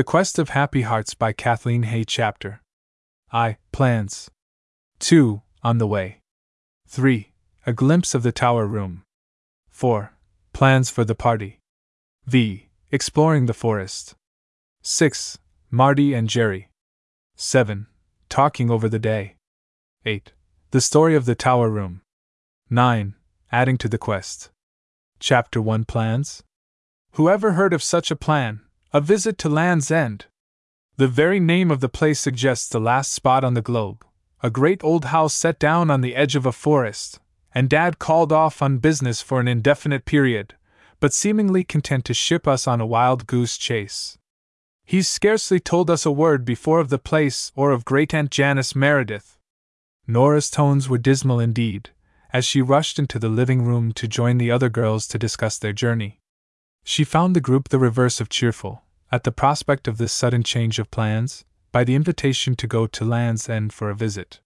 The Quest of Happy Hearts by Kathleen Hay. Chapter I. Plans. 2. On the Way. 3. A glimpse of the tower room. 4. Plans for the party. V. Exploring the forest. 6. Marty and Jerry. 7. Talking over the day. 8. The story of the tower room. 9. Adding to the quest. Chapter 1 Plans? Whoever heard of such a plan? A visit to Land's End. The very name of the place suggests the last spot on the globe. A great old house set down on the edge of a forest, and Dad called off on business for an indefinite period, but seemingly content to ship us on a wild goose chase. He's scarcely told us a word before of the place or of Great Aunt Janice Meredith. Nora's tones were dismal indeed, as she rushed into the living room to join the other girls to discuss their journey. She found the group the reverse of cheerful, at the prospect of this sudden change of plans, by the invitation to go to Land's End for a visit.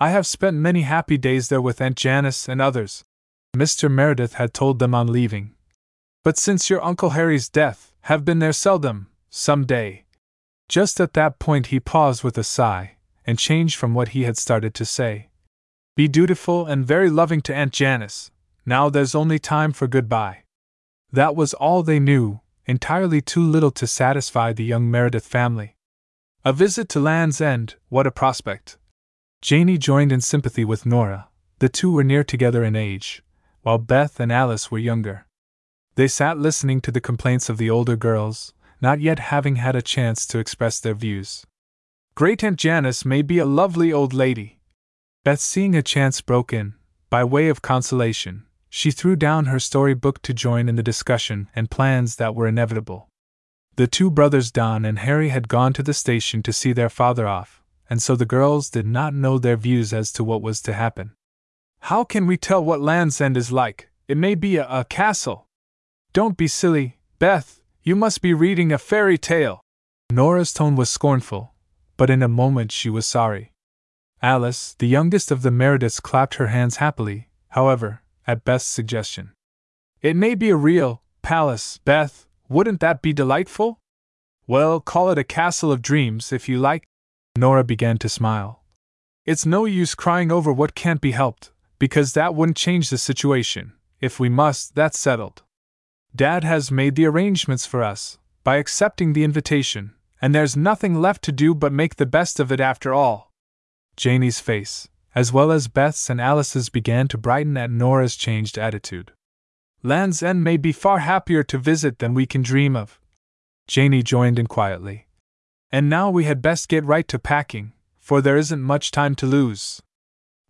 I have spent many happy days there with Aunt Janice and others, Mr. Meredith had told them on leaving. But since your Uncle Harry's death, have been there seldom, some day. Just at that point he paused with a sigh, and changed from what he had started to say. Be dutiful and very loving to Aunt Janice. Now there's only time for goodbye. That was all they knew, entirely too little to satisfy the young Meredith family. A visit to Land's End, what a prospect! Janey joined in sympathy with Nora. The two were near together in age, while Beth and Alice were younger. They sat listening to the complaints of the older girls, not yet having had a chance to express their views. Great Aunt Janice may be a lovely old lady. Beth, seeing a chance, broke in, by way of consolation. She threw down her storybook to join in the discussion and plans that were inevitable. The two brothers Don and Harry had gone to the station to see their father off, and so the girls did not know their views as to what was to happen. How can we tell what Land's End is like? It may be a, a castle. Don't be silly, Beth, you must be reading a fairy tale. Nora's tone was scornful, but in a moment she was sorry. Alice, the youngest of the Merediths, clapped her hands happily, however, at Beth's suggestion. It may be a real palace, Beth, wouldn't that be delightful? Well, call it a castle of dreams if you like. Nora began to smile. It's no use crying over what can't be helped, because that wouldn't change the situation. If we must, that's settled. Dad has made the arrangements for us, by accepting the invitation, and there's nothing left to do but make the best of it after all. Janey's face, as well as Beth's and Alice's, began to brighten at Nora's changed attitude. Land's End may be far happier to visit than we can dream of. Janey joined in quietly. And now we had best get right to packing, for there isn't much time to lose.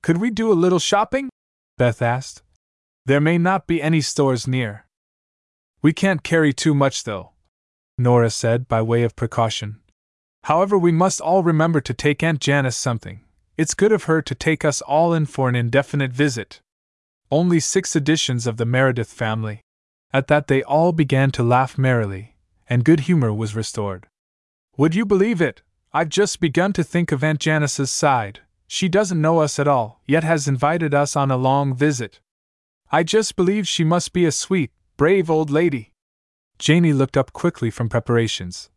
Could we do a little shopping? Beth asked. There may not be any stores near. We can't carry too much, though, Nora said by way of precaution. However, we must all remember to take Aunt Janice something. It's good of her to take us all in for an indefinite visit. Only six editions of the Meredith family. At that, they all began to laugh merrily, and good humor was restored. Would you believe it? I've just begun to think of Aunt Janice's side. She doesn't know us at all, yet has invited us on a long visit. I just believe she must be a sweet, Brave old lady. Janey looked up quickly from preparations.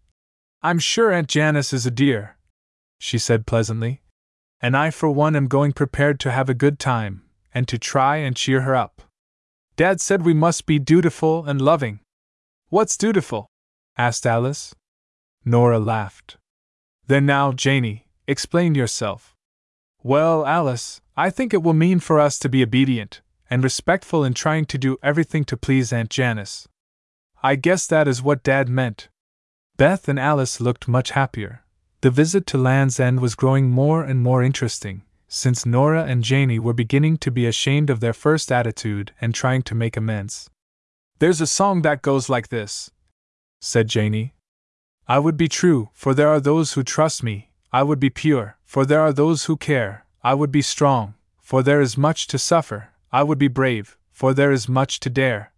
I'm sure Aunt Janice is a dear, she said pleasantly. And I, for one, am going prepared to have a good time, and to try and cheer her up. Dad said we must be dutiful and loving. What's dutiful? asked Alice. Nora laughed. Then now, Janey, explain yourself. Well, Alice, I think it will mean for us to be obedient, and respectful in trying to do everything to please Aunt Janice. I guess that is what Dad meant. Beth and Alice looked much happier. The visit to Land's End was growing more and more interesting, since Nora and Janey were beginning to be ashamed of their first attitude and trying to make amends. There's a song that goes like this, said Janey. I would be true, for there are those who trust me. I would be pure, for there are those who care. I would be strong, for there is much to suffer. I would be brave, for there is much to dare.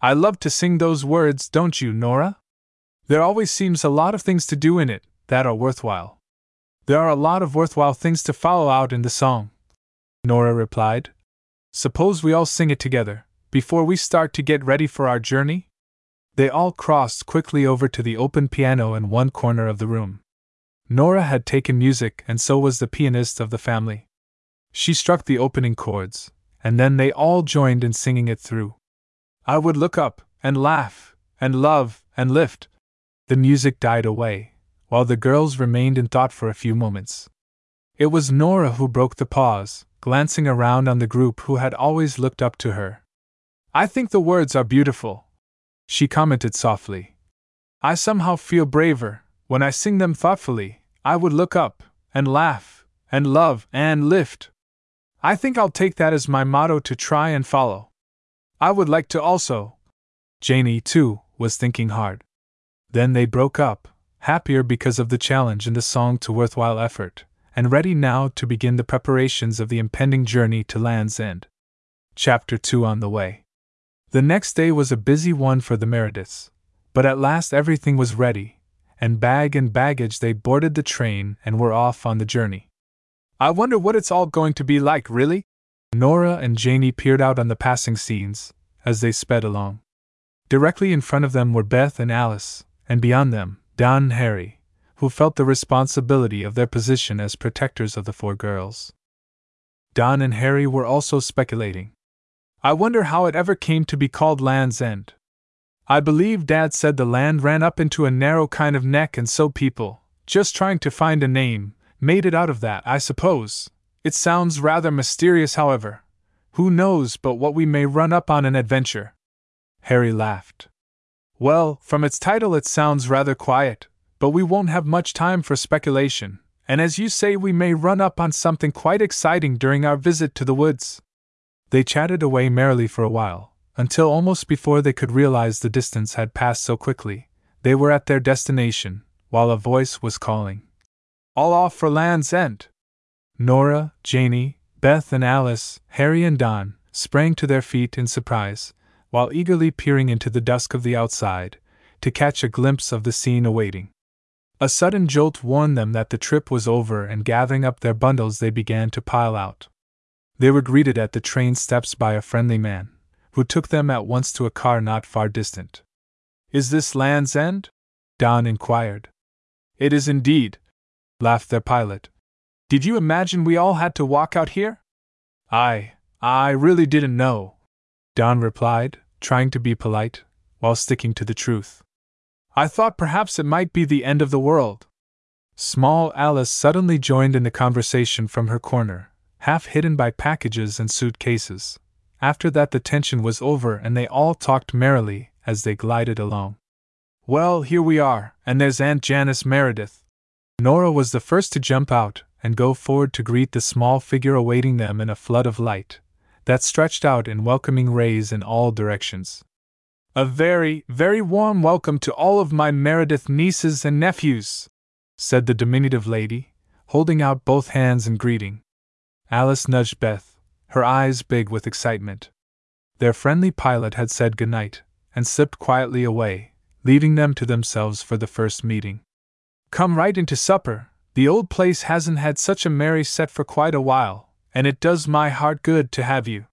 I love to sing those words, don't you, Nora? There always seems a lot of things to do in it that are worthwhile. There are a lot of worthwhile things to follow out in the song. Nora replied. Suppose we all sing it together, before we start to get ready for our journey? They all crossed quickly over to the open piano in one corner of the room. Nora had taken music, and so was the pianist of the family. She struck the opening chords, and then they all joined in singing it through. I would look up, and laugh, and love, and lift. The music died away, while the girls remained in thought for a few moments. It was Nora who broke the pause, glancing around on the group who had always looked up to her. I think the words are beautiful, she commented softly. I somehow feel braver when I sing them thoughtfully. I would look up, and laugh, and love, and lift. I think I'll take that as my motto to try and follow. I would like to also. Janie, too, was thinking hard. Then they broke up, happier because of the challenge in the song to worthwhile effort, and ready now to begin the preparations of the impending journey to Land's End. Chapter 2 On the Way. The next day was a busy one for the Merediths, but at last everything was ready, and bag and baggage they boarded the train and were off on the journey. I wonder what it's all going to be like, really? Nora and Janie peered out on the passing scenes as they sped along. Directly in front of them were Beth and Alice, and beyond them, Don Harry, who felt the responsibility of their position as protectors of the four girls. Don and Harry were also speculating. I wonder how it ever came to be called Land's End. I believe Dad said the land ran up into a narrow kind of neck, and so people, just trying to find a name, made it out of that, I suppose. It sounds rather mysterious, however. Who knows but what we may run up on an adventure? Harry laughed. Well, from its title, it sounds rather quiet, but we won't have much time for speculation, and as you say, we may run up on something quite exciting during our visit to the woods. They chatted away merrily for a while, until almost before they could realize the distance had passed so quickly, they were at their destination, while a voice was calling. All off for Land's End! Nora, Janie, Beth, and Alice, Harry, and Don sprang to their feet in surprise, while eagerly peering into the dusk of the outside, to catch a glimpse of the scene awaiting. A sudden jolt warned them that the trip was over, and gathering up their bundles, they began to pile out. They were greeted at the train steps by a friendly man, who took them at once to a car not far distant. Is this Land's End? Don inquired. It is indeed, laughed their pilot. Did you imagine we all had to walk out here? I, I really didn't know, Don replied, trying to be polite, while sticking to the truth. I thought perhaps it might be the end of the world. Small Alice suddenly joined in the conversation from her corner, half hidden by packages and suitcases. After that, the tension was over and they all talked merrily as they glided along. Well, here we are, and there's Aunt Janice Meredith. Nora was the first to jump out and go forward to greet the small figure awaiting them in a flood of light that stretched out in welcoming rays in all directions. A very, very warm welcome to all of my Meredith nieces and nephews, said the diminutive lady, holding out both hands in greeting. Alice nudged Beth, her eyes big with excitement. Their friendly pilot had said good night, and slipped quietly away, leaving them to themselves for the first meeting. Come right into supper, the old place hasn't had such a merry set for quite a while, and it does my heart good to have you.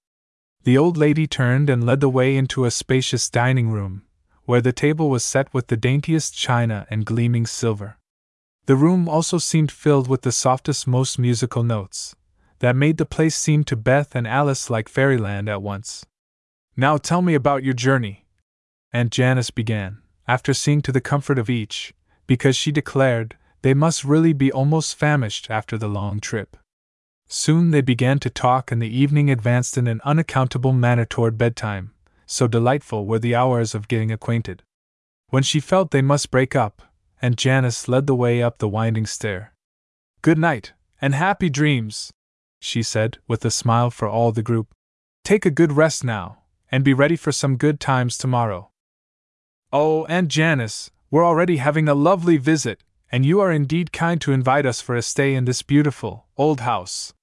The old lady turned and led the way into a spacious dining room, where the table was set with the daintiest china and gleaming silver. The room also seemed filled with the softest, most musical notes, that made the place seem to Beth and Alice like fairyland at once. Now tell me about your journey. Aunt Janice began, after seeing to the comfort of each, because she declared they must really be almost famished after the long trip. Soon they began to talk, and the evening advanced in an unaccountable manner toward bedtime, so delightful were the hours of getting acquainted. When she felt they must break up, and Janice led the way up the winding stair. Good night, and happy dreams, she said, with a smile for all the group. Take a good rest now, and be ready for some good times tomorrow. Oh, Aunt Janice, we're already having a lovely visit, and you are indeed kind to invite us for a stay in this beautiful, old house.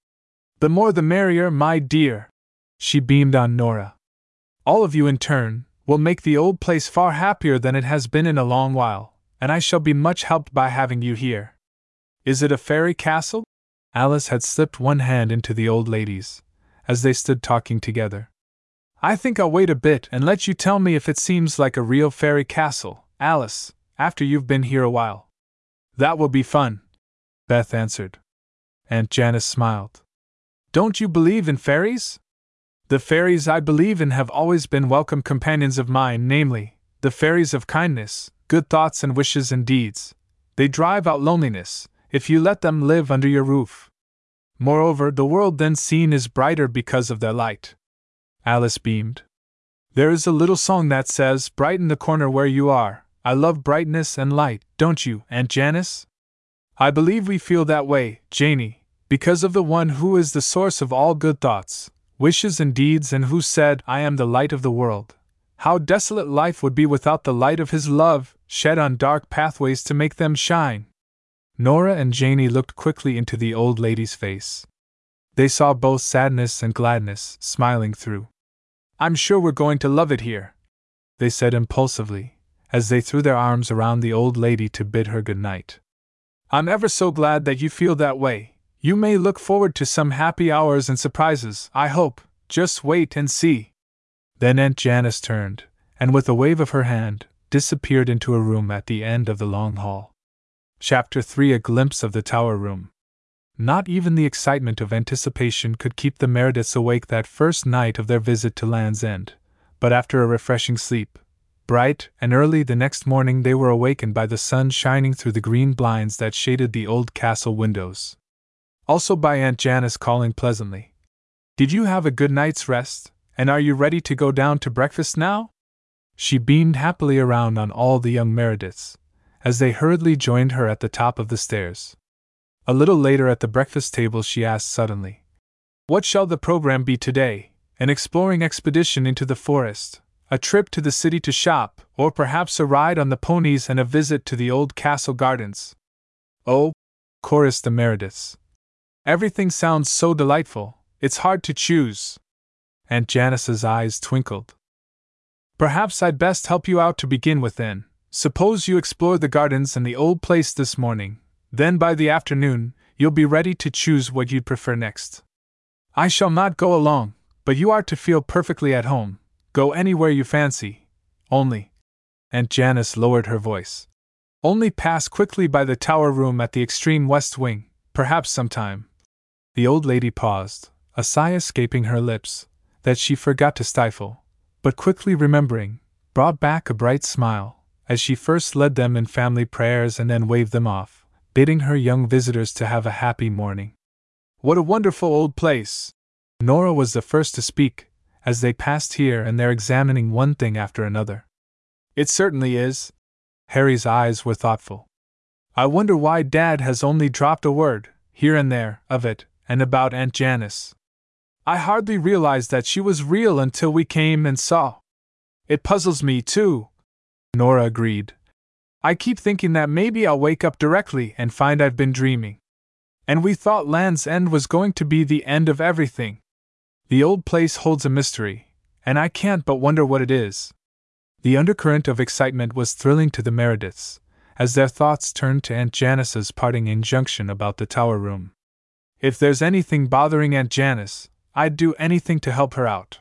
The more the merrier, my dear. She beamed on Nora. All of you in turn will make the old place far happier than it has been in a long while, and I shall be much helped by having you here. Is it a fairy castle? Alice had slipped one hand into the old lady's, as they stood talking together. I think I'll wait a bit and let you tell me if it seems like a real fairy castle, Alice, after you've been here a while. That will be fun, Beth answered. Aunt Janice smiled. Don't you believe in fairies? The fairies I believe in have always been welcome companions of mine, namely, the fairies of kindness, good thoughts and wishes and deeds. They drive out loneliness, if you let them live under your roof. Moreover, the world then seen is brighter because of their light. Alice beamed. There is a little song that says, Brighten the corner where you are. I love brightness and light, don't you, Aunt Janice? I believe we feel that way, Janie, because of the one who is the source of all good thoughts, wishes, and deeds, and who said, I am the light of the world. How desolate life would be without the light of his love, shed on dark pathways to make them shine. Nora and Janie looked quickly into the old lady's face. They saw both sadness and gladness smiling through. I'm sure we're going to love it here, they said impulsively, as they threw their arms around the old lady to bid her good night. I'm ever so glad that you feel that way. You may look forward to some happy hours and surprises, I hope. Just wait and see. Then Aunt Janice turned, and with a wave of her hand, disappeared into a room at the end of the long hall. Chapter 3 A Glimpse of the Tower Room. Not even the excitement of anticipation could keep the Merediths awake that first night of their visit to Land's End, but after a refreshing sleep, bright and early the next morning they were awakened by the sun shining through the green blinds that shaded the old castle windows. Also by Aunt Janice calling pleasantly, Did you have a good night's rest, and are you ready to go down to breakfast now? She beamed happily around on all the young Merediths, as they hurriedly joined her at the top of the stairs. A little later at the breakfast table, she asked suddenly, What shall the program be today? An exploring expedition into the forest, a trip to the city to shop, or perhaps a ride on the ponies and a visit to the old castle gardens? Oh, chorused the Merediths. Everything sounds so delightful, it's hard to choose. Aunt Janice's eyes twinkled. Perhaps I'd best help you out to begin with then. Suppose you explore the gardens and the old place this morning, then by the afternoon, you'll be ready to choose what you'd prefer next. I shall not go along, but you are to feel perfectly at home. Go anywhere you fancy. Only. Aunt Janice lowered her voice. Only pass quickly by the tower room at the extreme west wing, perhaps sometime. The old lady paused, a sigh escaping her lips, that she forgot to stifle, but quickly remembering, brought back a bright smile, as she first led them in family prayers and then waved them off bidding her young visitors to have a happy morning. What a wonderful old place! Nora was the first to speak, as they passed here and there examining one thing after another. It certainly is. Harry's eyes were thoughtful. I wonder why Dad has only dropped a word, here and there, of it, and about Aunt Janice. I hardly realized that she was real until we came and saw. It puzzles me, too. Nora agreed, I keep thinking that maybe I'll wake up directly and find I've been dreaming. And we thought Land's End was going to be the end of everything. The old place holds a mystery, and I can't but wonder what it is. The undercurrent of excitement was thrilling to the Merediths, as their thoughts turned to Aunt Janice's parting injunction about the tower room. If there's anything bothering Aunt Janice, I'd do anything to help her out.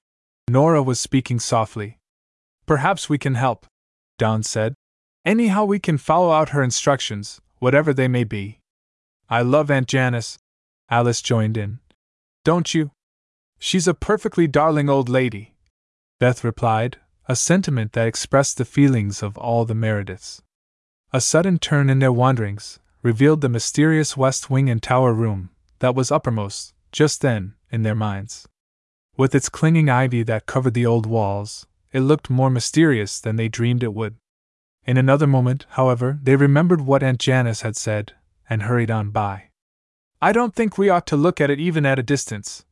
Nora was speaking softly. Perhaps we can help, Don said. Anyhow, we can follow out her instructions, whatever they may be. I love Aunt Janice, Alice joined in. Don't you? She's a perfectly darling old lady, Beth replied, a sentiment that expressed the feelings of all the Merediths. A sudden turn in their wanderings revealed the mysterious west wing and tower room that was uppermost, just then, in their minds. With its clinging ivy that covered the old walls, it looked more mysterious than they dreamed it would. In another moment, however, they remembered what Aunt Janice had said, and hurried on by. I don't think we ought to look at it even at a distance,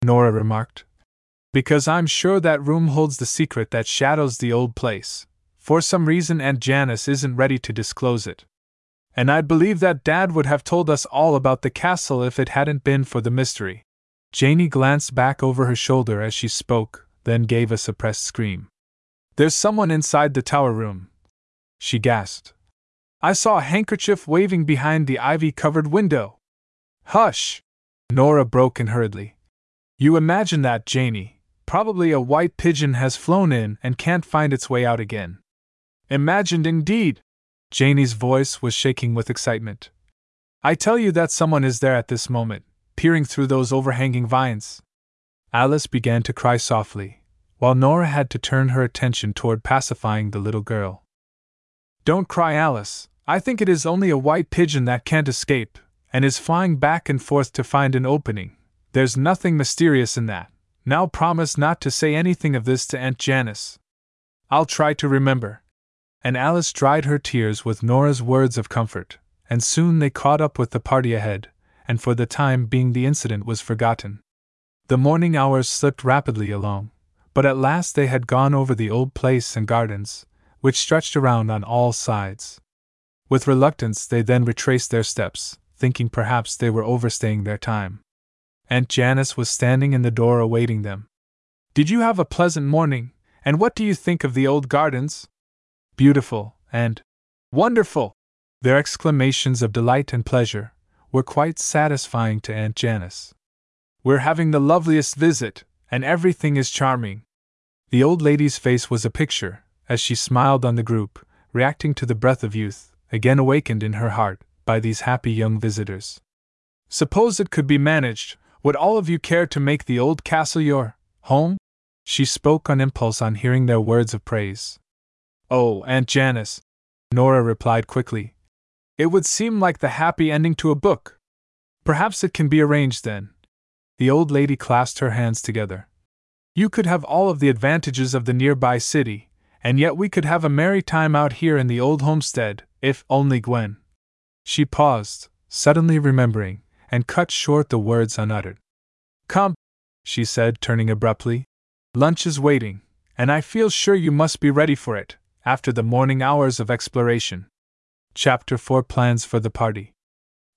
Nora remarked. Because I'm sure that room holds the secret that shadows the old place. For some reason, Aunt Janice isn't ready to disclose it. And I believe that Dad would have told us all about the castle if it hadn't been for the mystery. Janie glanced back over her shoulder as she spoke, then gave a suppressed scream. There's someone inside the tower room, she gasped. I saw a handkerchief waving behind the ivy covered window. Hush! Nora broke in hurriedly. You imagine that, Janie, Probably a white pigeon has flown in and can't find its way out again. Imagined indeed! Janie's voice was shaking with excitement. I tell you that someone is there at this moment, peering through those overhanging vines. Alice began to cry softly, while Nora had to turn her attention toward pacifying the little girl. Don't cry, Alice. I think it is only a white pigeon that can't escape, and is flying back and forth to find an opening. There's nothing mysterious in that. Now promise not to say anything of this to Aunt Janice. I'll try to remember. And Alice dried her tears with Nora's words of comfort, and soon they caught up with the party ahead, and for the time being the incident was forgotten. The morning hours slipped rapidly along, but at last they had gone over the old place and gardens, which stretched around on all sides. With reluctance, they then retraced their steps, thinking perhaps they were overstaying their time. Aunt Janice was standing in the door awaiting them. Did you have a pleasant morning, and what do you think of the old gardens? Beautiful, and wonderful! Their exclamations of delight and pleasure were quite satisfying to Aunt Janice. We're having the loveliest visit, and everything is charming. The old lady's face was a picture, as she smiled on the group, reacting to the breath of youth, again awakened in her heart by these happy young visitors. Suppose it could be managed, would all of you care to make the old castle your home? She spoke on impulse on hearing their words of praise. Oh, Aunt Janice, Nora replied quickly. It would seem like the happy ending to a book. Perhaps it can be arranged then. The old lady clasped her hands together. You could have all of the advantages of the nearby city, and yet we could have a merry time out here in the old homestead, if only Gwen. She paused, suddenly remembering, and cut short the words unuttered. Come, she said, turning abruptly. Lunch is waiting, and I feel sure you must be ready for it, after the morning hours of exploration. Chapter 4 Plans for the Party.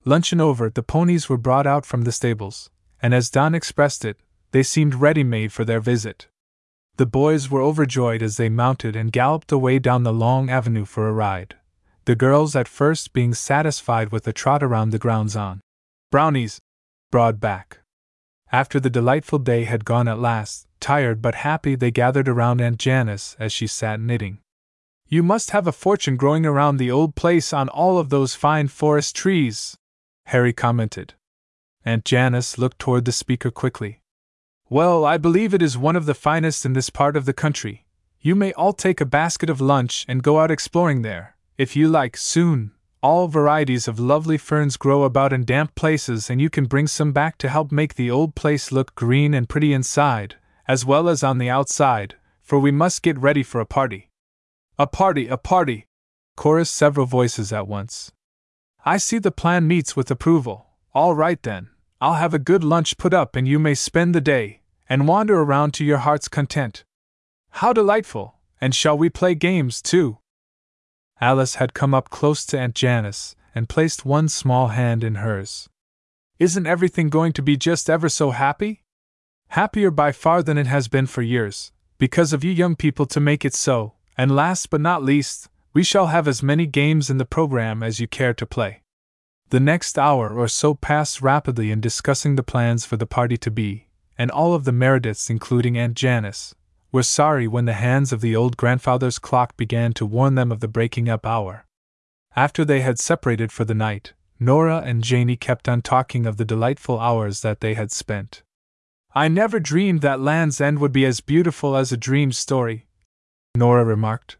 Luncheon over, the ponies were brought out from the stables, and as Don expressed it, they seemed ready made for their visit. The boys were overjoyed as they mounted and galloped away down the long avenue for a ride, the girls at first being satisfied with a trot around the grounds on Brownie's, broad back. After the delightful day had gone at last, tired but happy, they gathered around Aunt Janice as she sat knitting. You must have a fortune growing around the old place on all of those fine forest trees, Harry commented. Aunt Janice looked toward the speaker quickly. Well, I believe it is one of the finest in this part of the country. You may all take a basket of lunch and go out exploring there, if you like, soon. All varieties of lovely ferns grow about in damp places, and you can bring some back to help make the old place look green and pretty inside, as well as on the outside, for we must get ready for a party. A party, a party! chorused several voices at once. I see the plan meets with approval. All right then, I'll have a good lunch put up and you may spend the day, and wander around to your heart's content. How delightful! And shall we play games, too? Alice had come up close to Aunt Janice and placed one small hand in hers. Isn't everything going to be just ever so happy? Happier by far than it has been for years, because of you young people to make it so, and last but not least, we shall have as many games in the program as you care to play. The next hour or so passed rapidly in discussing the plans for the party to be, and all of the Merediths, including Aunt Janice, were sorry when the hands of the old grandfather's clock began to warn them of the breaking up hour. After they had separated for the night, Nora and Janie kept on talking of the delightful hours that they had spent. I never dreamed that Land's End would be as beautiful as a dream story, Nora remarked.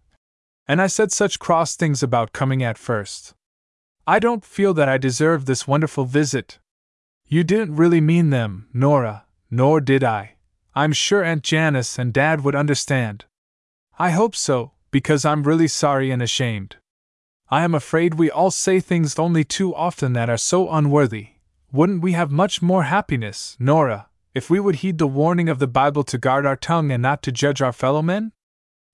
And I said such cross things about coming at first. I don't feel that I deserve this wonderful visit. You didn't really mean them, Nora, nor did I. I'm sure Aunt Janice and Dad would understand. I hope so, because I'm really sorry and ashamed. I am afraid we all say things only too often that are so unworthy. Wouldn't we have much more happiness, Nora, if we would heed the warning of the Bible to guard our tongue and not to judge our fellow men?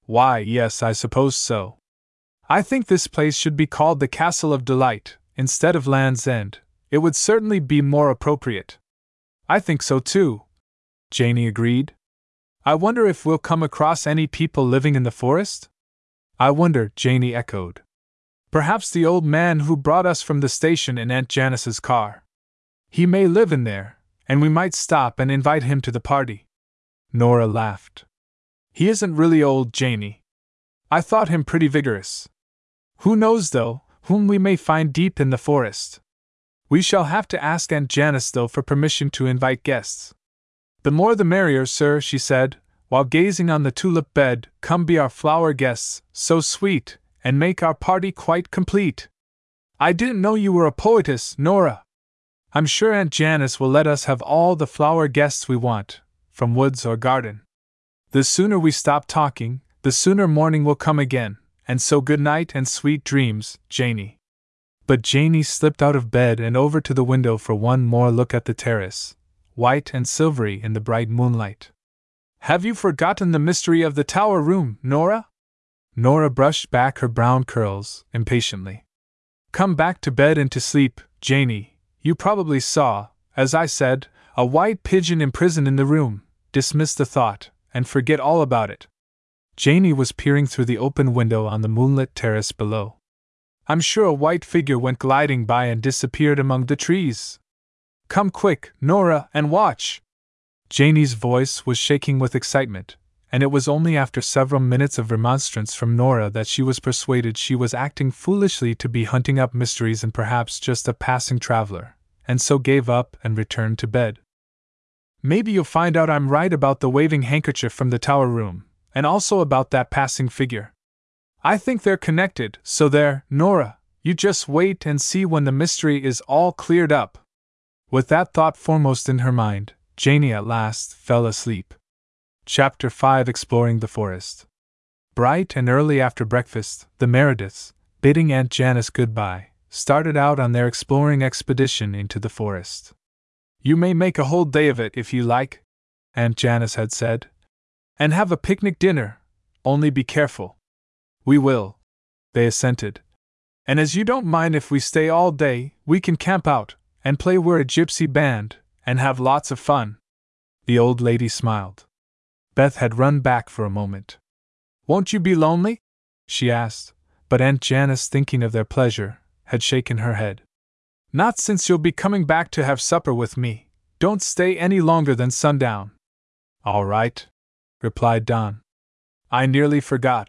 Why, yes, I suppose so. I think this place should be called the Castle of Delight, instead of Land's End. It would certainly be more appropriate. I think so too, Janie agreed. I wonder if we'll come across any people living in the forest? I wonder, Janie echoed. Perhaps the old man who brought us from the station in Aunt Janice's car. He may live in there, and we might stop and invite him to the party. Nora laughed. He isn't really old, Janie. I thought him pretty vigorous. Who knows, though, whom we may find deep in the forest? We shall have to ask Aunt Janice, though, for permission to invite guests. The more the merrier, sir, she said, while gazing on the tulip bed. Come be our flower guests, so sweet, and make our party quite complete. I didn't know you were a poetess, Nora. I'm sure Aunt Janice will let us have all the flower guests we want, from woods or garden. The sooner we stop talking, the sooner morning will come again, and so good night and sweet dreams, Janie. But Janie slipped out of bed and over to the window for one more look at the terrace, white and silvery in the bright moonlight. Have you forgotten the mystery of the tower room, Nora? Nora brushed back her brown curls impatiently. Come back to bed and to sleep, Janie. You probably saw, as I said, a white pigeon imprisoned in the room. Dismiss the thought, and forget all about it. Janie was peering through the open window on the moonlit terrace below. I'm sure a white figure went gliding by and disappeared among the trees. Come quick, Nora, and watch! Janie's voice was shaking with excitement, and it was only after several minutes of remonstrance from Nora that she was persuaded she was acting foolishly to be hunting up mysteries and perhaps just a passing traveler, and so gave up and returned to bed. Maybe you'll find out I'm right about the waving handkerchief from the tower room, and also about that passing figure. I think they're connected, so there, Nora, you just wait and see when the mystery is all cleared up. With that thought foremost in her mind, Janie at last fell asleep. Chapter 5 Exploring the Forest. Bright and early after breakfast, the Merediths, bidding Aunt Janice goodbye, started out on their exploring expedition into the forest. You may make a whole day of it if you like, Aunt Janice had said. And have a picnic dinner, only be careful. We will, they assented. And as you don't mind if we stay all day, we can camp out, and play we're a gypsy band, and have lots of fun. The old lady smiled. Beth had run back for a moment. Won't you be lonely? she asked, but Aunt Janice, thinking of their pleasure, had shaken her head. Not since you'll be coming back to have supper with me. Don't stay any longer than sundown. All right, replied Don. I nearly forgot.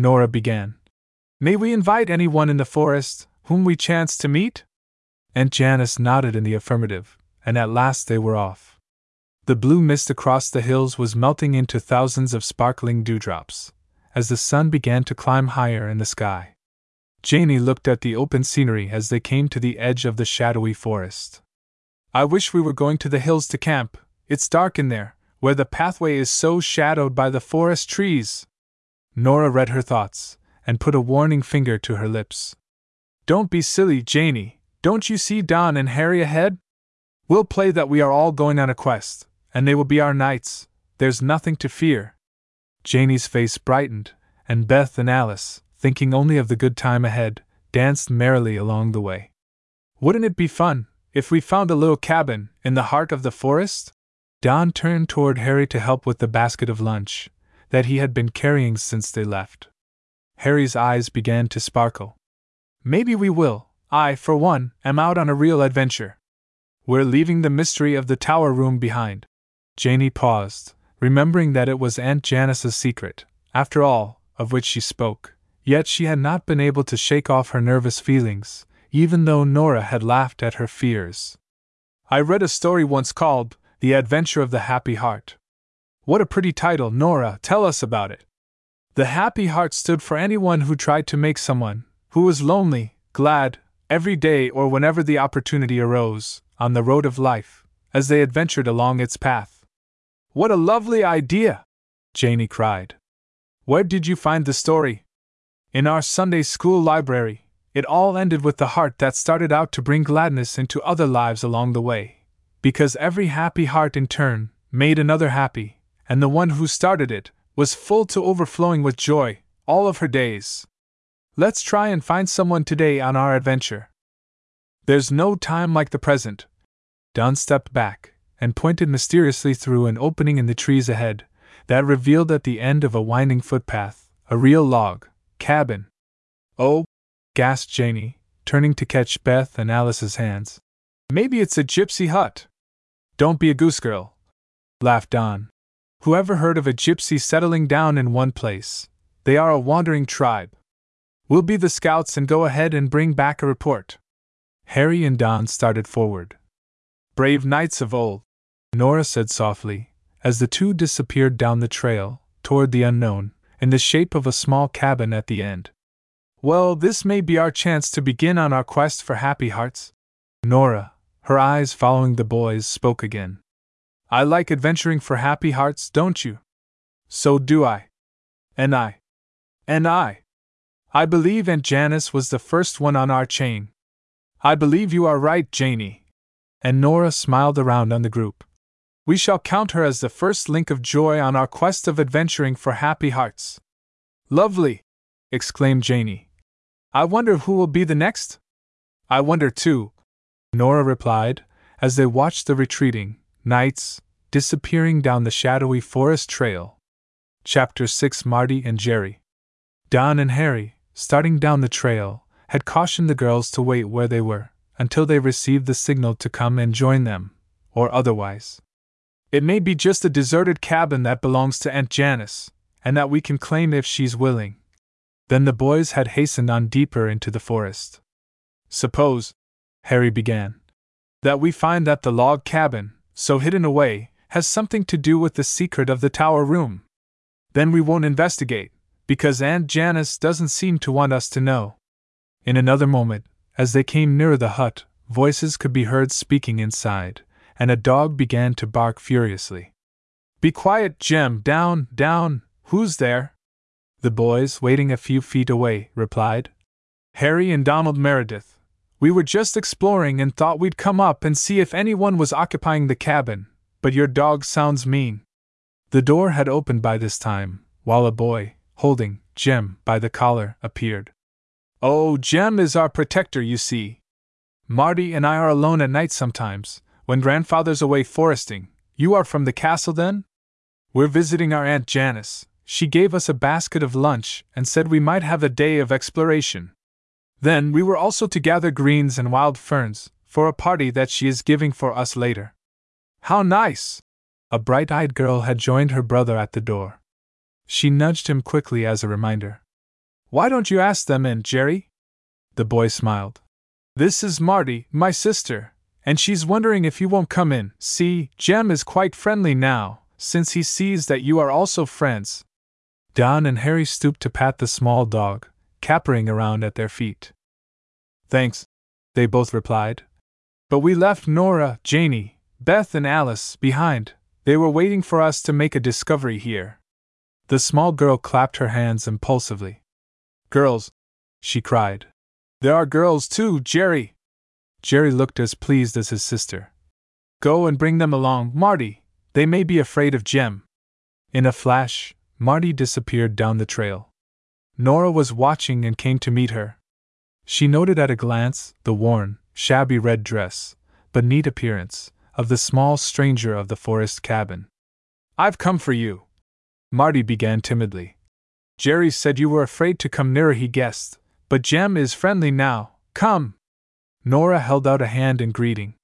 Nora began. May we invite anyone in the forest whom we chance to meet? Aunt Janice nodded in the affirmative, and at last they were off. The blue mist across the hills was melting into thousands of sparkling dewdrops as the sun began to climb higher in the sky. Janie looked at the open scenery as they came to the edge of the shadowy forest. I wish we were going to the hills to camp. It's dark in there, where the pathway is so shadowed by the forest trees. Nora read her thoughts, and put a warning finger to her lips. Don't be silly, Janie. Don't you see Don and Harry ahead? We'll play that we are all going on a quest, and they will be our knights. There's nothing to fear. Janie's face brightened, and Beth and Alice, thinking only of the good time ahead, danced merrily along the way. Wouldn't it be fun if we found a little cabin in the heart of the forest? Don turned toward Harry to help with the basket of lunch that he had been carrying since they left. Harry's eyes began to sparkle. Maybe we will. I, for one, am out on a real adventure. We're leaving the mystery of the tower room behind. Janie paused, remembering that it was Aunt Janice's secret, after all, of which she spoke. Yet she had not been able to shake off her nervous feelings, even though Nora had laughed at her fears. I read a story once called The Adventure of the Happy Heart. What a pretty title, Nora, tell us about it. The Happy Heart stood for anyone who tried to make someone, who was lonely, glad, every day or whenever the opportunity arose, on the road of life, as they adventured along its path. What a lovely idea! Janie cried. Where did you find the story? In our Sunday school library, it all ended with the heart that started out to bring gladness into other lives along the way. Because every happy heart in turn made another happy, and the one who started it was full to overflowing with joy all of her days. Let's try and find someone today on our adventure. There's no time like the present. Don stepped back and pointed mysteriously through an opening in the trees ahead that revealed at the end of a winding footpath a real log cabin. Oh, gasped Janie, turning to catch Beth and Alice's hands. Maybe it's a gypsy hut. Don't be a goose girl, laughed Don. Whoever heard of a gypsy settling down in one place? They are a wandering tribe. We'll be the scouts and go ahead and bring back a report. Harry and Don started forward. Brave knights of old, Nora said softly, as the two disappeared down the trail, toward the unknown, in the shape of a small cabin at the end. Well, this may be our chance to begin on our quest for happy hearts. Nora, her eyes following the boys, spoke again. I like adventuring for happy hearts, don't you? So do I. And I. And I. I believe Aunt Janice was the first one on our chain. I believe you are right, Janie. And Nora smiled around on the group. We shall count her as the first link of joy on our quest of adventuring for happy hearts. Lovely! exclaimed Janie. I wonder who will be the next? I wonder too, Nora replied, as they watched the retreating knights disappearing down the shadowy forest trail. Chapter 6 Marty and Jerry. Don and Harry, starting down the trail, had cautioned the girls to wait where they were until they received the signal to come and join them, or otherwise. It may be just a deserted cabin that belongs to Aunt Janice, and that we can claim if she's willing. Then the boys had hastened on deeper into the forest. Suppose, Harry began, that we find that the log cabin, so hidden away, has something to do with the secret of the tower room. Then we won't investigate, because Aunt Janice doesn't seem to want us to know. In another moment, as they came nearer the hut, voices could be heard speaking inside, and a dog began to bark furiously. Be quiet, Jem, down, down, who's there? The boys, waiting a few feet away, replied. Harry and Donald Meredith. We were just exploring and thought we'd come up and see if anyone was occupying the cabin, but your dog sounds mean. The door had opened by this time, while a boy, holding Jem by the collar, appeared. Oh, Jem is our protector, you see. Marty and I are alone at night sometimes, when grandfather's away foresting. You are from the castle then? We're visiting our Aunt Janice. She gave us a basket of lunch and said we might have a day of exploration. Then we were also to gather greens and wild ferns for a party that she is giving for us later. How nice! A bright eyed girl had joined her brother at the door. She nudged him quickly as a reminder. Why don't you ask them in, Jerry? The boy smiled. This is Marty, my sister, and she's wondering if you won't come in. See, Jem is quite friendly now, since he sees that you are also friends. Don and Harry stooped to pat the small dog, capering around at their feet. Thanks, they both replied. But we left Nora, Janie, Beth, and Alice behind. They were waiting for us to make a discovery here. The small girl clapped her hands impulsively. Girls! she cried. There are girls too, Jerry! Jerry looked as pleased as his sister. Go and bring them along, Marty. They may be afraid of Jem. In a flash, Marty disappeared down the trail. Nora was watching and came to meet her. She noted at a glance the worn, shabby red dress, but neat appearance, of the small stranger of the forest cabin. I've come for you. Marty began timidly. Jerry said you were afraid to come nearer, he guessed, but Jem is friendly now. Come! Nora held out a hand in greeting.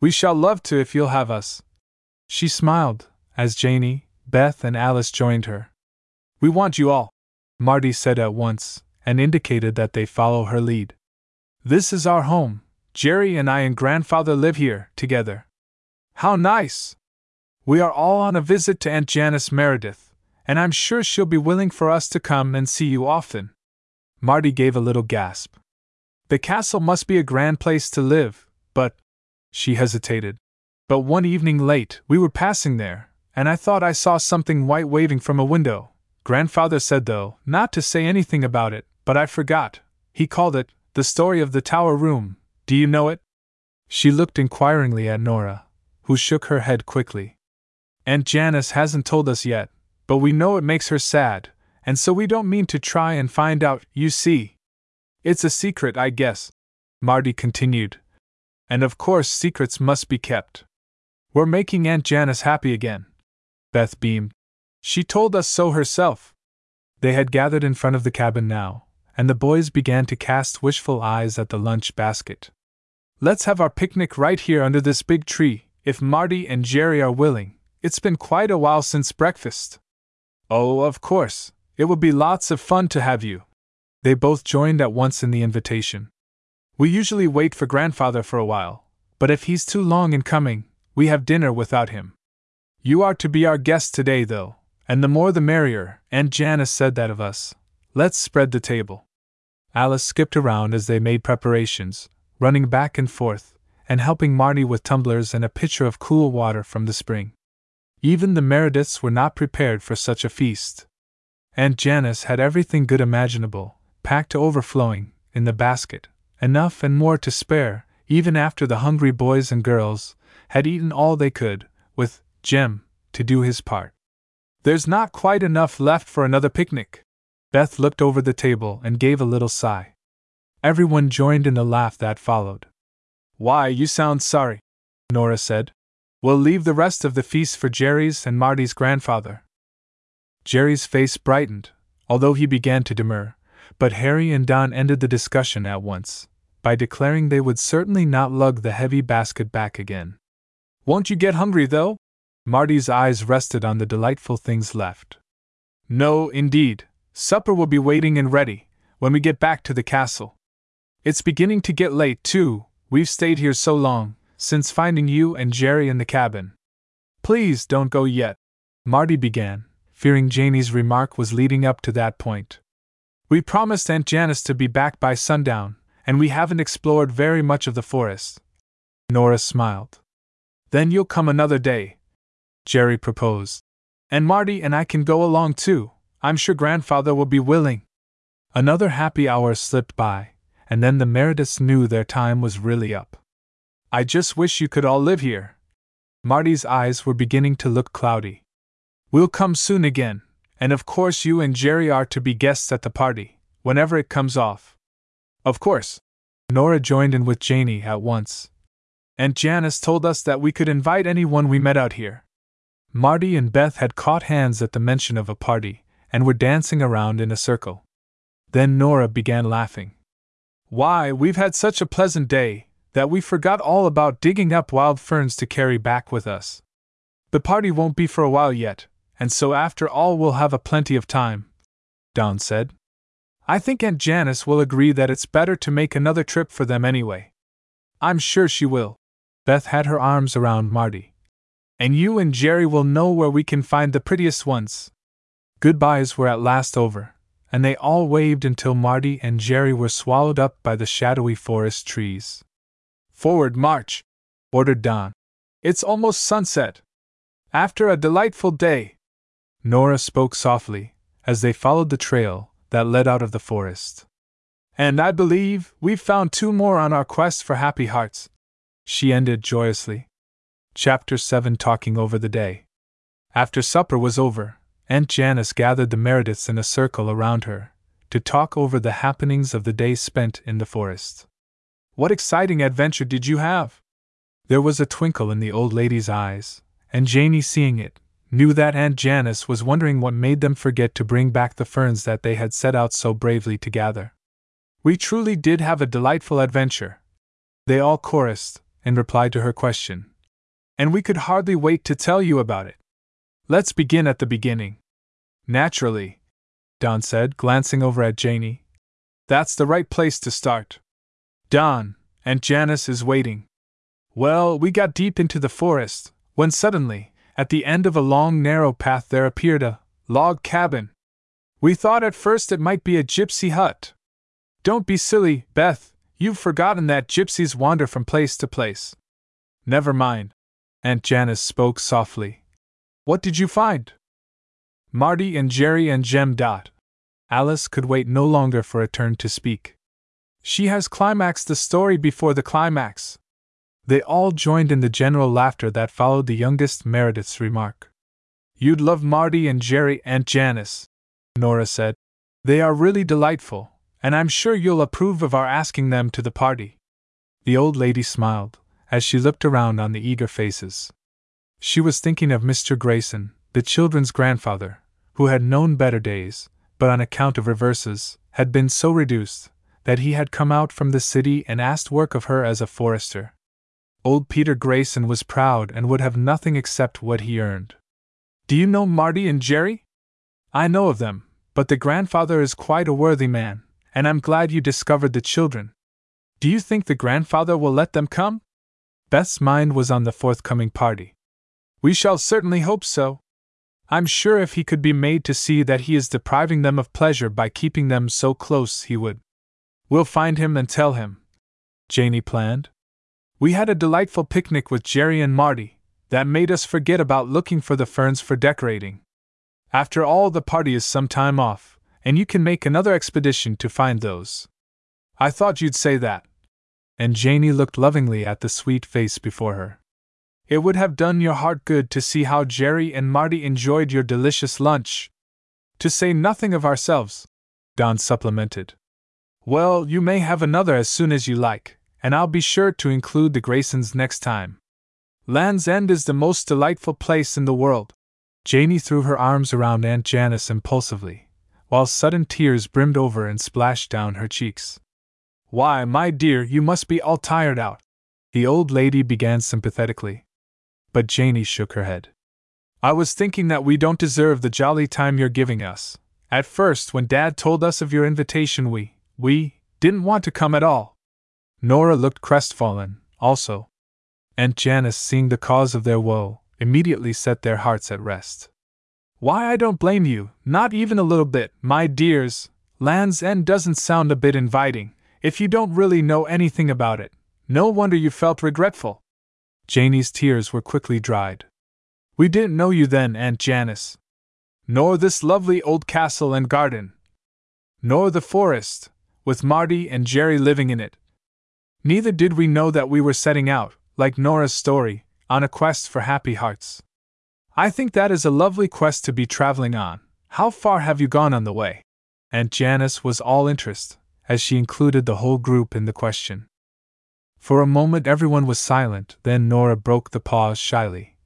We shall love to if you'll have us. She smiled, as Janie, Beth, and Alice joined her. We want you all, Marty said at once, and indicated that they follow her lead. This is our home. Jerry and I and grandfather live here, together. How nice! We are all on a visit to Aunt Janice Meredith, and I'm sure she'll be willing for us to come and see you often. Marty gave a little gasp. The castle must be a grand place to live, but. She hesitated. But one evening late, we were passing there, and I thought I saw something white waving from a window. Grandfather said, though, not to say anything about it, but I forgot. He called it, The Story of the Tower Room. Do you know it? She looked inquiringly at Nora, who shook her head quickly. Aunt Janice hasn't told us yet, but we know it makes her sad, and so we don't mean to try and find out, you see. It's a secret, I guess, Marty continued. And of course, secrets must be kept. We're making Aunt Janice happy again. Beth beamed. She told us so herself. They had gathered in front of the cabin now, and the boys began to cast wishful eyes at the lunch basket. Let's have our picnic right here under this big tree, if Marty and Jerry are willing, it's been quite a while since breakfast. Oh, of course, it would be lots of fun to have you. They both joined at once in the invitation. We usually wait for grandfather for a while, but if he's too long in coming, we have dinner without him. You are to be our guest today, though, and the more the merrier, Aunt Janice said that of us. Let's spread the table. Alice skipped around as they made preparations, running back and forth, and helping Marty with tumblers and a pitcher of cool water from the spring. Even the Merediths were not prepared for such a feast. Aunt Janice had everything good imaginable, packed to overflowing, in the basket, enough and more to spare, even after the hungry boys and girls had eaten all they could, with Jem to do his part. There's not quite enough left for another picnic, Beth looked over the table and gave a little sigh. Everyone joined in the laugh that followed. Why, you sound sorry, Nora said. We'll leave the rest of the feast for Jerry's and Marty's grandfather. Jerry's face brightened, although he began to demur, but Harry and Don ended the discussion at once by declaring they would certainly not lug the heavy basket back again. Won't you get hungry, though? Marty's eyes rested on the delightful things left. No, indeed, Supper will be waiting and ready when we get back to the castle. It's beginning to get late, too, we've stayed here so long, since finding you and Jerry in the cabin. Please don't go yet, Marty began, fearing Janie's remark was leading up to that point. We promised Aunt Janice to be back by sundown, and we haven't explored very much of the forest. Nora smiled. Then you'll come another day, Jerry proposed. And Marty and I can go along too. I'm sure grandfather will be willing. Another happy hour slipped by, and then the Merediths knew their time was really up. I just wish you could all live here. Marty's eyes were beginning to look cloudy. We'll come soon again, and of course you and Jerry are to be guests at the party, whenever it comes off. Of course. Nora joined in with Janie at once. Aunt Janice told us that we could invite anyone we met out here. Marty and Beth had caught hands at the mention of a party, and were dancing around in a circle. Then Nora began laughing. Why, we've had such a pleasant day that we forgot all about digging up wild ferns to carry back with us. The party won't be for a while yet, and so after all we'll have a plenty of time, Don said. I think Aunt Janice will agree that it's better to make another trip for them anyway. I'm sure she will. Beth had her arms around Marty. And you and Jerry will know where we can find the prettiest ones. Goodbyes were at last over, and they all waved until Marty and Jerry were swallowed up by the shadowy forest trees. Forward march! ordered Don. It's almost sunset. After a delightful day. Nora spoke softly, as they followed the trail that led out of the forest. And I believe we've found two more on our quest for happy hearts. She ended joyously. Chapter 7 Talking Over the Day. After supper was over, Aunt Janice gathered the Merediths in a circle around her to talk over the happenings of the day spent in the forest. What exciting adventure did you have? There was a twinkle in the old lady's eyes, and Janie, seeing it, knew that Aunt Janice was wondering what made them forget to bring back the ferns that they had set out so bravely to gather. We truly did have a delightful adventure. They all chorused, in reply to her question. And we could hardly wait to tell you about it. Let's begin at the beginning. Naturally, Don said, glancing over at Janie. That's the right place to start. Don, Aunt Janice is waiting. Well, we got deep into the forest, when suddenly, at the end of a long narrow path, there appeared a log cabin. We thought at first it might be a gypsy hut. Don't be silly, Beth, you've forgotten that gypsies wander from place to place. Never mind. Aunt Janice spoke softly. What did you find? Marty and Jerry and Jem. Dot. Alice could wait no longer for a turn to speak. She has climaxed the story before the climax. They all joined in the general laughter that followed the youngest Meredith's remark. You'd love Marty and Jerry, Aunt Janice, Nora said. They are really delightful, and I'm sure you'll approve of our asking them to the party. The old lady smiled, as she looked around on the eager faces. She was thinking of Mr. Grayson, the children's grandfather, who had known better days, but on account of reverses, had been so reduced that he had come out from the city and asked work of her as a forester. Old Peter Grayson was proud and would have nothing except what he earned. Do you know Marty and Jerry? I know of them, but the grandfather is quite a worthy man, and I'm glad you discovered the children. Do you think the grandfather will let them come? Beth's mind was on the forthcoming party. We shall certainly hope so. I'm sure if he could be made to see that he is depriving them of pleasure by keeping them so close, he would. We'll find him and tell him. Janey planned. We had a delightful picnic with Jerry and Marty that made us forget about looking for the ferns for decorating. After all, the party is some time off, and you can make another expedition to find those. I thought you'd say that. And Janey looked lovingly at the sweet face before her. It would have done your heart good to see how Jerry and Marty enjoyed your delicious lunch. To say nothing of ourselves, Don supplemented. Well, you may have another as soon as you like, and I'll be sure to include the Graysons next time. Land's End is the most delightful place in the world. Janey threw her arms around Aunt Janice impulsively, while sudden tears brimmed over and splashed down her cheeks. Why, my dear, you must be all tired out. The old lady began sympathetically. But Janey shook her head. I was thinking that we don't deserve the jolly time you're giving us. At first, when Dad told us of your invitation, we, we, didn't want to come at all. Nora looked crestfallen, also. Aunt Janice, seeing the cause of their woe, immediately set their hearts at rest. Why, I don't blame you, not even a little bit, my dears. Land's End doesn't sound a bit inviting, if you don't really know anything about it. No wonder you felt regretful. Janey's tears were quickly dried. We didn't know you then, Aunt Janice. Nor this lovely old castle and garden. Nor the forest, with Marty and Jerry living in it. Neither did we know that we were setting out, like Nora's story, on a quest for happy hearts. I think that is a lovely quest to be traveling on. How far have you gone on the way? Aunt Janice was all interest, as she included the whole group in the question. For a moment everyone was silent, then Nora broke the pause shyly.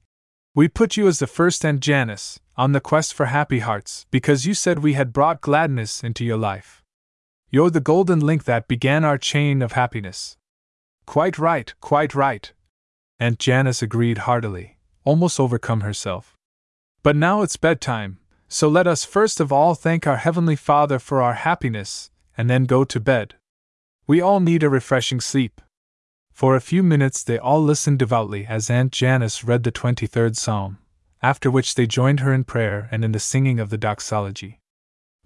We put you as the first Aunt Janice, on the quest for happy hearts, because you said we had brought gladness into your life. You're the golden link that began our chain of happiness. Quite right, quite right, Aunt Janice agreed heartily, almost overcome herself. But now it's bedtime, so let us first of all thank our Heavenly Father for our happiness, and then go to bed. We all need a refreshing sleep. For a few minutes they all listened devoutly as Aunt Janice read the 23rd Psalm, after which they joined her in prayer and in the singing of the doxology.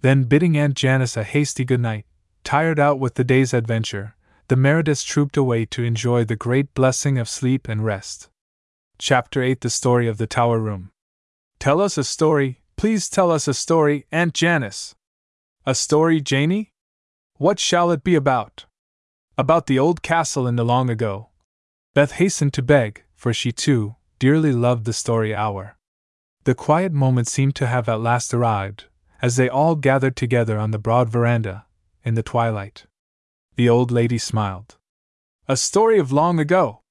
Then, bidding Aunt Janice a hasty good night, tired out with the day's adventure, the Merediths trooped away to enjoy the great blessing of sleep and rest. Chapter 8 The Story of the Tower Room. Tell us a story, please tell us a story, Aunt Janice. A story, Janey? What shall it be about? About the old castle in the long ago. Beth hastened to beg, for she too dearly loved the story hour. The quiet moment seemed to have at last arrived, as they all gathered together on the broad veranda, in the twilight. The old lady smiled. A story of long ago.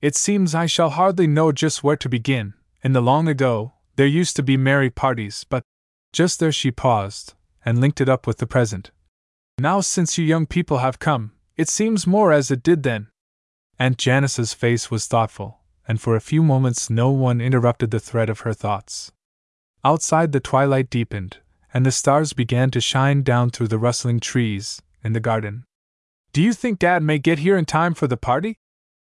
It seems I shall hardly know just where to begin. In the long ago, there used to be merry parties, but. Just there she paused, and linked it up with the present. Now, since you young people have come, it seems more as it did then. Aunt Janice's face was thoughtful, and for a few moments no one interrupted the thread of her thoughts. Outside the twilight deepened, and the stars began to shine down through the rustling trees in the garden. Do you think Dad may get here in time for the party?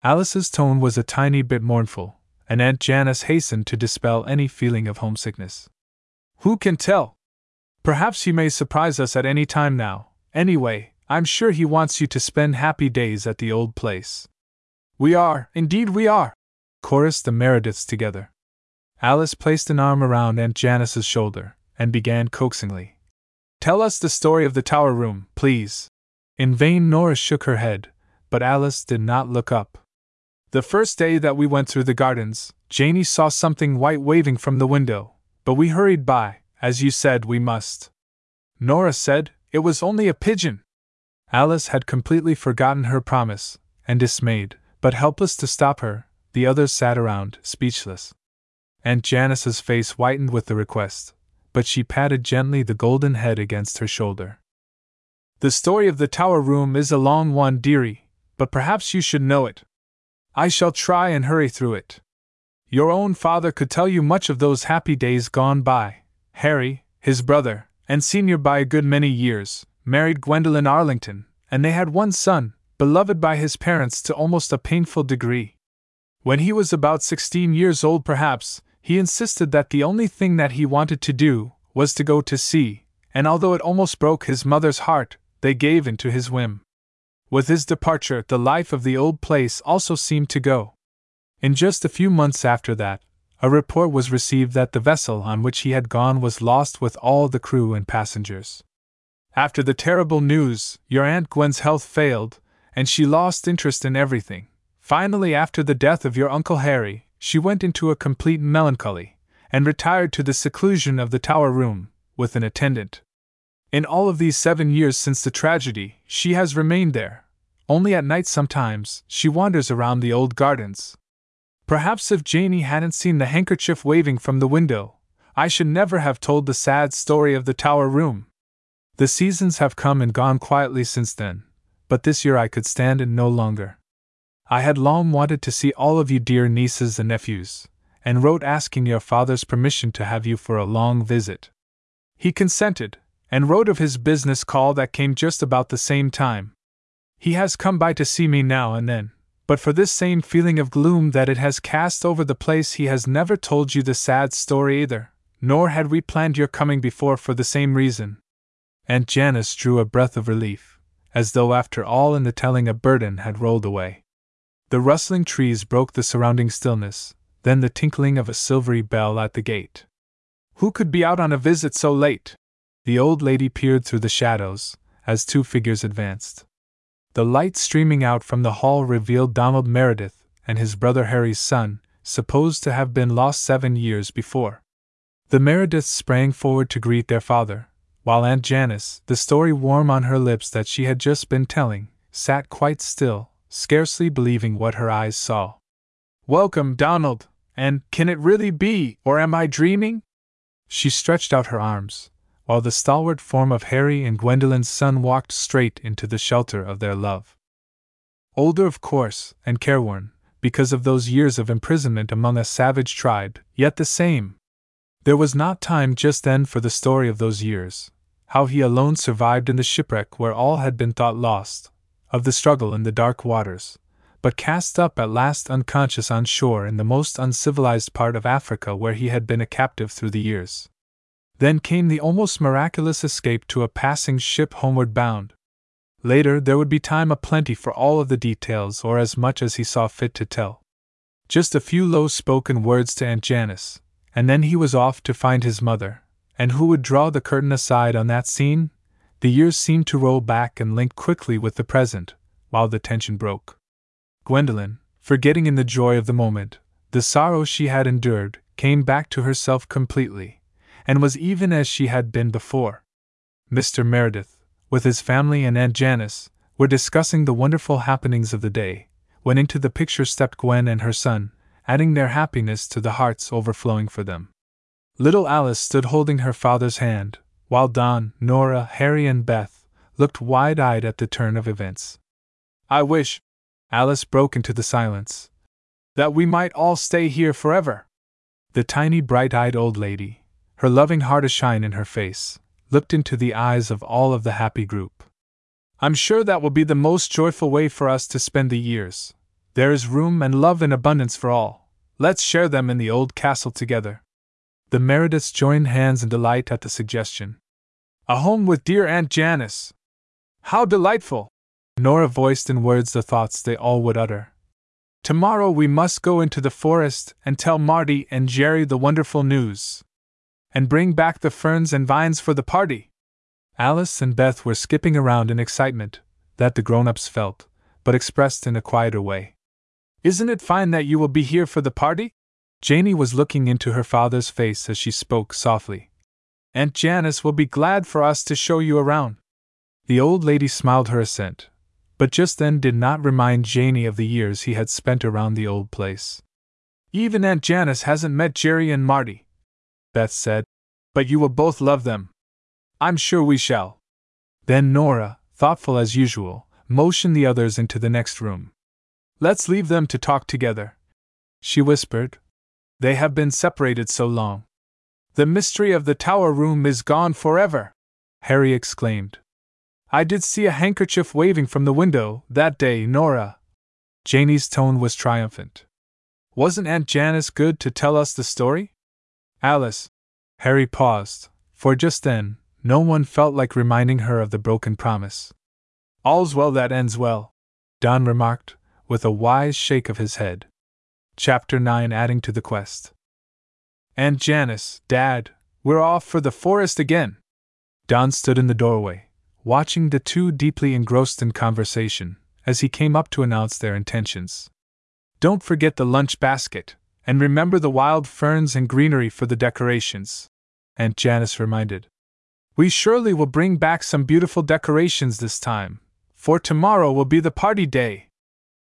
Alice's tone was a tiny bit mournful, and Aunt Janice hastened to dispel any feeling of homesickness. Who can tell? Perhaps he may surprise us at any time now. Anyway, I'm sure he wants you to spend happy days at the old place. We are, indeed we are, chorused the Merediths together. Alice placed an arm around Aunt Janice's shoulder and began coaxingly. Tell us the story of the tower room, please. In vain Nora shook her head, but Alice did not look up. The first day that we went through the gardens, Janey saw something white waving from the window, but we hurried by, as you said we must. Nora said it was only a pigeon. Alice had completely forgotten her promise, and dismayed, but helpless to stop her, the others sat around, speechless. Aunt Janice's face whitened with the request, but she patted gently the golden head against her shoulder. The story of the tower room is a long one, dearie, but perhaps you should know it. I shall try and hurry through it. Your own father could tell you much of those happy days gone by. Harry, his brother, and senior by a good many years, married Gwendolen Arlington, and they had one son, beloved by his parents to almost a painful degree. When he was about sixteen years old, perhaps, he insisted that the only thing that he wanted to do was to go to sea, and although it almost broke his mother's heart, they gave in to his whim. With his departure, the life of the old place also seemed to go. In just a few months after that, a report was received that the vessel on which he had gone was lost with all the crew and passengers. After the terrible news, your Aunt Gwen's health failed, and she lost interest in everything. Finally, after the death of your Uncle Harry, she went into a complete melancholy, and retired to the seclusion of the tower room, with an attendant. In all of these seven years since the tragedy, she has remained there. Only at night sometimes, she wanders around the old gardens, Perhaps if Janey hadn't seen the handkerchief waving from the window, I should never have told the sad story of the tower room. The seasons have come and gone quietly since then, but this year I could stand it no longer. I had long wanted to see all of you dear nieces and nephews, and wrote asking your father's permission to have you for a long visit. He consented, and wrote of his business call that came just about the same time. He has come by to see me now and then, but for this same feeling of gloom that it has cast over the place, he has never told you the sad story either, nor had we planned your coming before for the same reason. Aunt Janice drew a breath of relief, as though after all in the telling a burden had rolled away. The rustling trees broke the surrounding stillness, then the tinkling of a silvery bell at the gate. Who could be out on a visit so late? The old lady peered through the shadows, as two figures advanced. The light streaming out from the hall revealed Donald Meredith and his brother Harry's son, supposed to have been lost seven years before. The Merediths sprang forward to greet their father, while Aunt Janice, the story warm on her lips that she had just been telling, sat quite still, scarcely believing what her eyes saw. Welcome, Donald, and can it really be, or am I dreaming? She stretched out her arms, while the stalwart form of Harry and Gwendolen's son walked straight into the shelter of their love. Older, of course, and careworn, because of those years of imprisonment among a savage tribe, yet the same. There was not time just then for the story of those years, how he alone survived in the shipwreck where all had been thought lost, of the struggle in the dark waters, but cast up at last unconscious on shore in the most uncivilized part of Africa where he had been a captive through the years. Then came the almost miraculous escape to a passing ship homeward bound. Later, there would be time aplenty for all of the details or as much as he saw fit to tell. Just a few low spoken words to Aunt Janice, and then he was off to find his mother. And who would draw the curtain aside on that scene? The years seemed to roll back and link quickly with the present, while the tension broke. Gwendolen, forgetting in the joy of the moment the sorrow she had endured, came back to herself completely, and was even as she had been before. Mr. Meredith, with his family and Aunt Janice, were discussing the wonderful happenings of the day, when into the picture stepped Gwen and her son, adding their happiness to the hearts overflowing for them. Little Alice stood holding her father's hand, while Don, Nora, Harry, and Beth looked wide eyed at the turn of events. I wish, Alice broke into the silence, that we might all stay here forever. The tiny bright eyed old lady, her loving heart a shine in her face, looked into the eyes of all of the happy group. I'm sure that will be the most joyful way for us to spend the years. There is room and love in abundance for all. Let's share them in the old castle together. The Merediths joined hands in delight at the suggestion. A home with dear Aunt Janice! How delightful! Nora voiced in words the thoughts they all would utter. Tomorrow we must go into the forest and tell Marty and Jerry the wonderful news and bring back the ferns and vines for the party. Alice and Beth were skipping around in excitement, that the grown ups felt, but expressed in a quieter way. Isn't it fine that you will be here for the party? Janey was looking into her father's face as she spoke softly. Aunt Janice will be glad for us to show you around. The old lady smiled her assent, but just then did not remind Janey of the years he had spent around the old place. Even Aunt Janice hasn't met Jerry and Marty. Beth said, but you will both love them. I'm sure we shall. Then Nora, thoughtful as usual, motioned the others into the next room. Let's leave them to talk together, she whispered. They have been separated so long. The mystery of the tower room is gone forever, Harry exclaimed. I did see a handkerchief waving from the window that day, Nora. Janie's tone was triumphant. Wasn't Aunt Janice good to tell us the story? Alice. Harry paused, for just then, no one felt like reminding her of the broken promise. All's well that ends well, Don remarked, with a wise shake of his head. Chapter 9 Adding to the Quest. Aunt Janice, Dad, we're off for the forest again. Don stood in the doorway, watching the two deeply engrossed in conversation, as he came up to announce their intentions. Don't forget the lunch basket, and remember the wild ferns and greenery for the decorations, Aunt Janice reminded. We surely will bring back some beautiful decorations this time, for tomorrow will be the party day.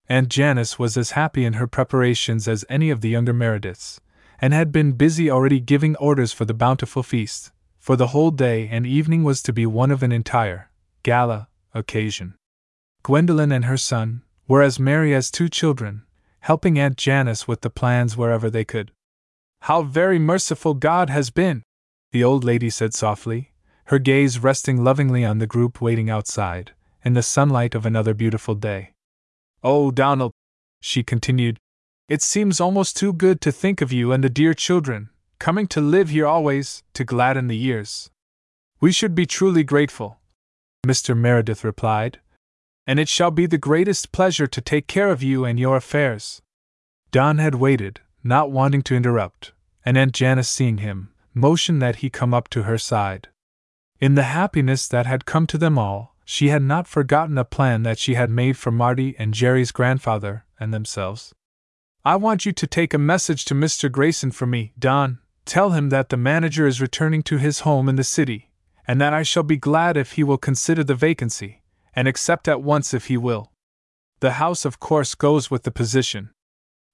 Aunt Janice was as happy in her preparations as any of the younger Merediths, and had been busy already giving orders for the bountiful feast, for the whole day and evening was to be one of an entire gala occasion. Gwendolen and her son were as merry as two children, helping Aunt Janice with the plans wherever they could. How very merciful God has been! The old lady said softly, her gaze resting lovingly on the group waiting outside, in the sunlight of another beautiful day. Oh, Donald, she continued, it seems almost too good to think of you and the dear children, coming to live here always, to gladden the years. We should be truly grateful, Mr. Meredith replied, and it shall be the greatest pleasure to take care of you and your affairs. Don had waited, not wanting to interrupt, and Aunt Janice, seeing him, motioned that he come up to her side. In the happiness that had come to them all, she had not forgotten a plan that she had made for Marty and Jerry's grandfather and themselves. I want you to take a message to Mr. Grayson for me, Don. Tell him that the manager is returning to his home in the city, and that I shall be glad if he will consider the vacancy, and accept at once if he will. The house, of course, goes with the position.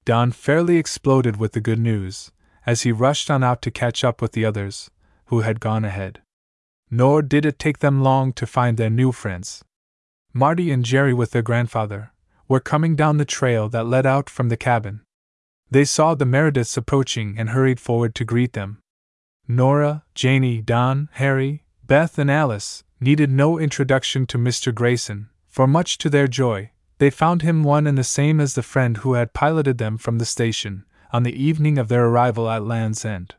Don fairly exploded with the good news, as he rushed on out to catch up with the others, who had gone ahead. Nor did it take them long to find their new friends. Marty and Jerry, with their grandfather, were coming down the trail that led out from the cabin. They saw the Merediths approaching and hurried forward to greet them. Nora, Janie, Don, Harry, Beth, and Alice needed no introduction to Mr. Grayson, for much to their joy, they found him one and the same as the friend who had piloted them from the station on the evening of their arrival at Land's End.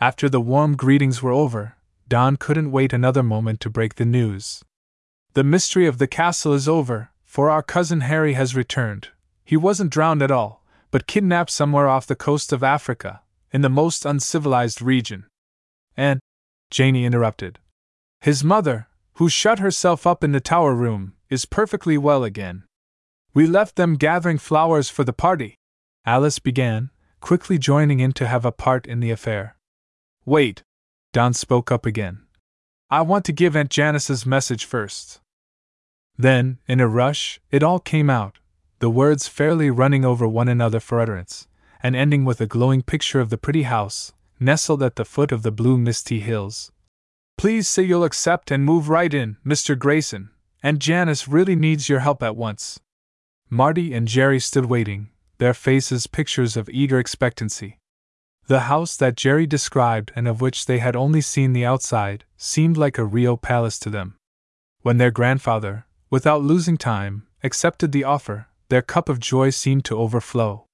After the warm greetings were over, Don couldn't wait another moment to break the news. The mystery of the castle is over, for our cousin Harry has returned. He wasn't drowned at all, but kidnapped somewhere off the coast of Africa, in the most uncivilized region. And, Janie interrupted, his mother, who shut herself up in the tower room, is perfectly well again. We left them gathering flowers for the party, Alice began, quickly joining in to have a part in the affair. Wait, Don spoke up again. I want to give Aunt Janice's message first. Then, in a rush, it all came out, the words fairly running over one another for utterance, and ending with a glowing picture of the pretty house, nestled at the foot of the blue misty hills. Please say you'll accept and move right in, Mr. Grayson, and Janice really needs your help at once. Marty and Jerry stood waiting, their faces pictures of eager expectancy. The house that Jerry described and of which they had only seen the outside seemed like a real palace to them. When their grandfather, without losing time, accepted the offer, their cup of joy seemed to overflow.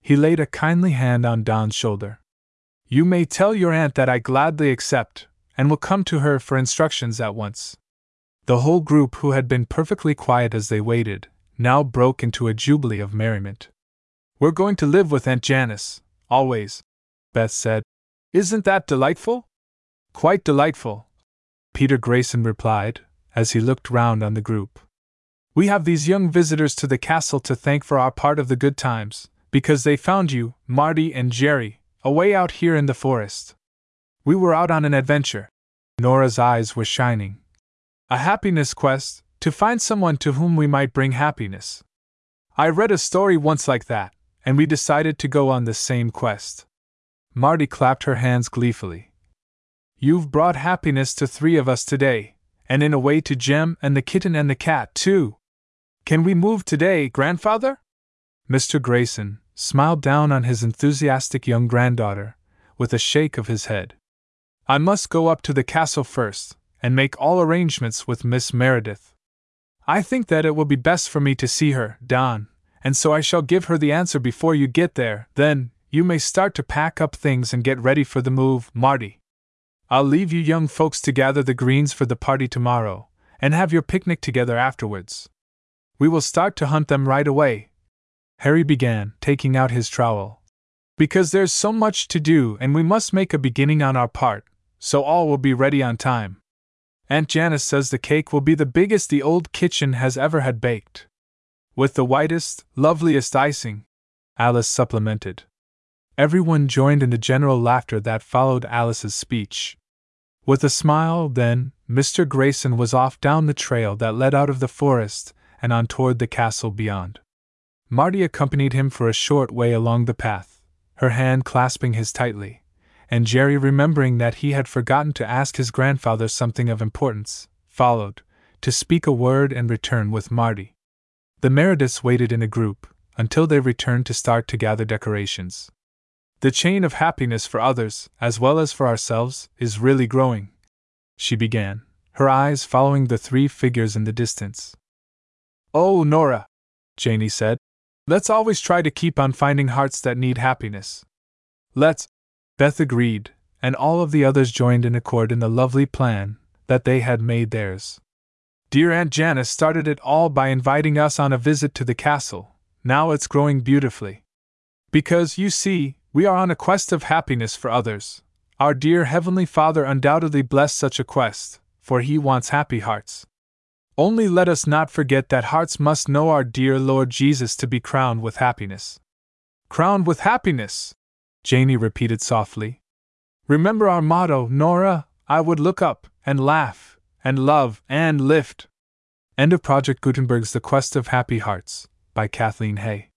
He laid a kindly hand on Don's shoulder. You may tell your aunt that I gladly accept, and will come to her for instructions at once. The whole group, who had been perfectly quiet as they waited, now broke into a jubilee of merriment. We're going to live with Aunt Janice, always, Beth said. Isn't that delightful? Quite delightful, Peter Grayson replied, as he looked round on the group. We have these young visitors to the castle to thank for our part of the good times, because they found you, Marty and Jerry, away out here in the forest. We were out on an adventure. Nora's eyes were shining. A happiness quest, to find someone to whom we might bring happiness. I read a story once like that, and we decided to go on the same quest. Marty clapped her hands gleefully. You've brought happiness to three of us today, and in a way to Jem and the kitten and the cat, too. Can we move today, grandfather? Mr. Grayson, smiled down on his enthusiastic young granddaughter, with a shake of his head. I must go up to the castle first, and make all arrangements with Miss Meredith. I think that it will be best for me to see her, Don, and so I shall give her the answer before you get there. Then, you may start to pack up things and get ready for the move, Marty. I'll leave you young folks to gather the greens for the party tomorrow, and have your picnic together afterwards. We will start to hunt them right away. Harry began, taking out his trowel. Because there's so much to do, and we must make a beginning on our part, so all will be ready on time. Aunt Janice says the cake will be the biggest the old kitchen has ever had baked. With the whitest, loveliest icing, Alice supplemented. Everyone joined in the general laughter that followed Alice's speech. With a smile, then, Mr. Grayson was off down the trail that led out of the forest and on toward the castle beyond. Marty accompanied him for a short way along the path, her hand clasping his tightly, and Jerry, remembering that he had forgotten to ask his grandfather something of importance, followed, to speak a word and return with Marty. The Merediths waited in a group until they returned to start to gather decorations. The chain of happiness for others, as well as for ourselves, is really growing, she began, her eyes following the three figures in the distance. Oh, Nora, Janey said, let's always try to keep on finding hearts that need happiness. Let's. Beth agreed, and all of the others joined in accord in the lovely plan that they had made theirs. Dear Aunt Janice started it all by inviting us on a visit to the castle. Now it's growing beautifully. Because, you see, we are on a quest of happiness for others. Our dear Heavenly Father undoubtedly blessed such a quest, for He wants happy hearts. Only let us not forget that hearts must know our dear Lord Jesus to be crowned with happiness. Crowned with happiness! Janey repeated softly. Remember our motto, Nora I would look up, and laugh, and love, and lift. End of Project Gutenberg's The Quest of Happy Hearts, by Kathleen Hay.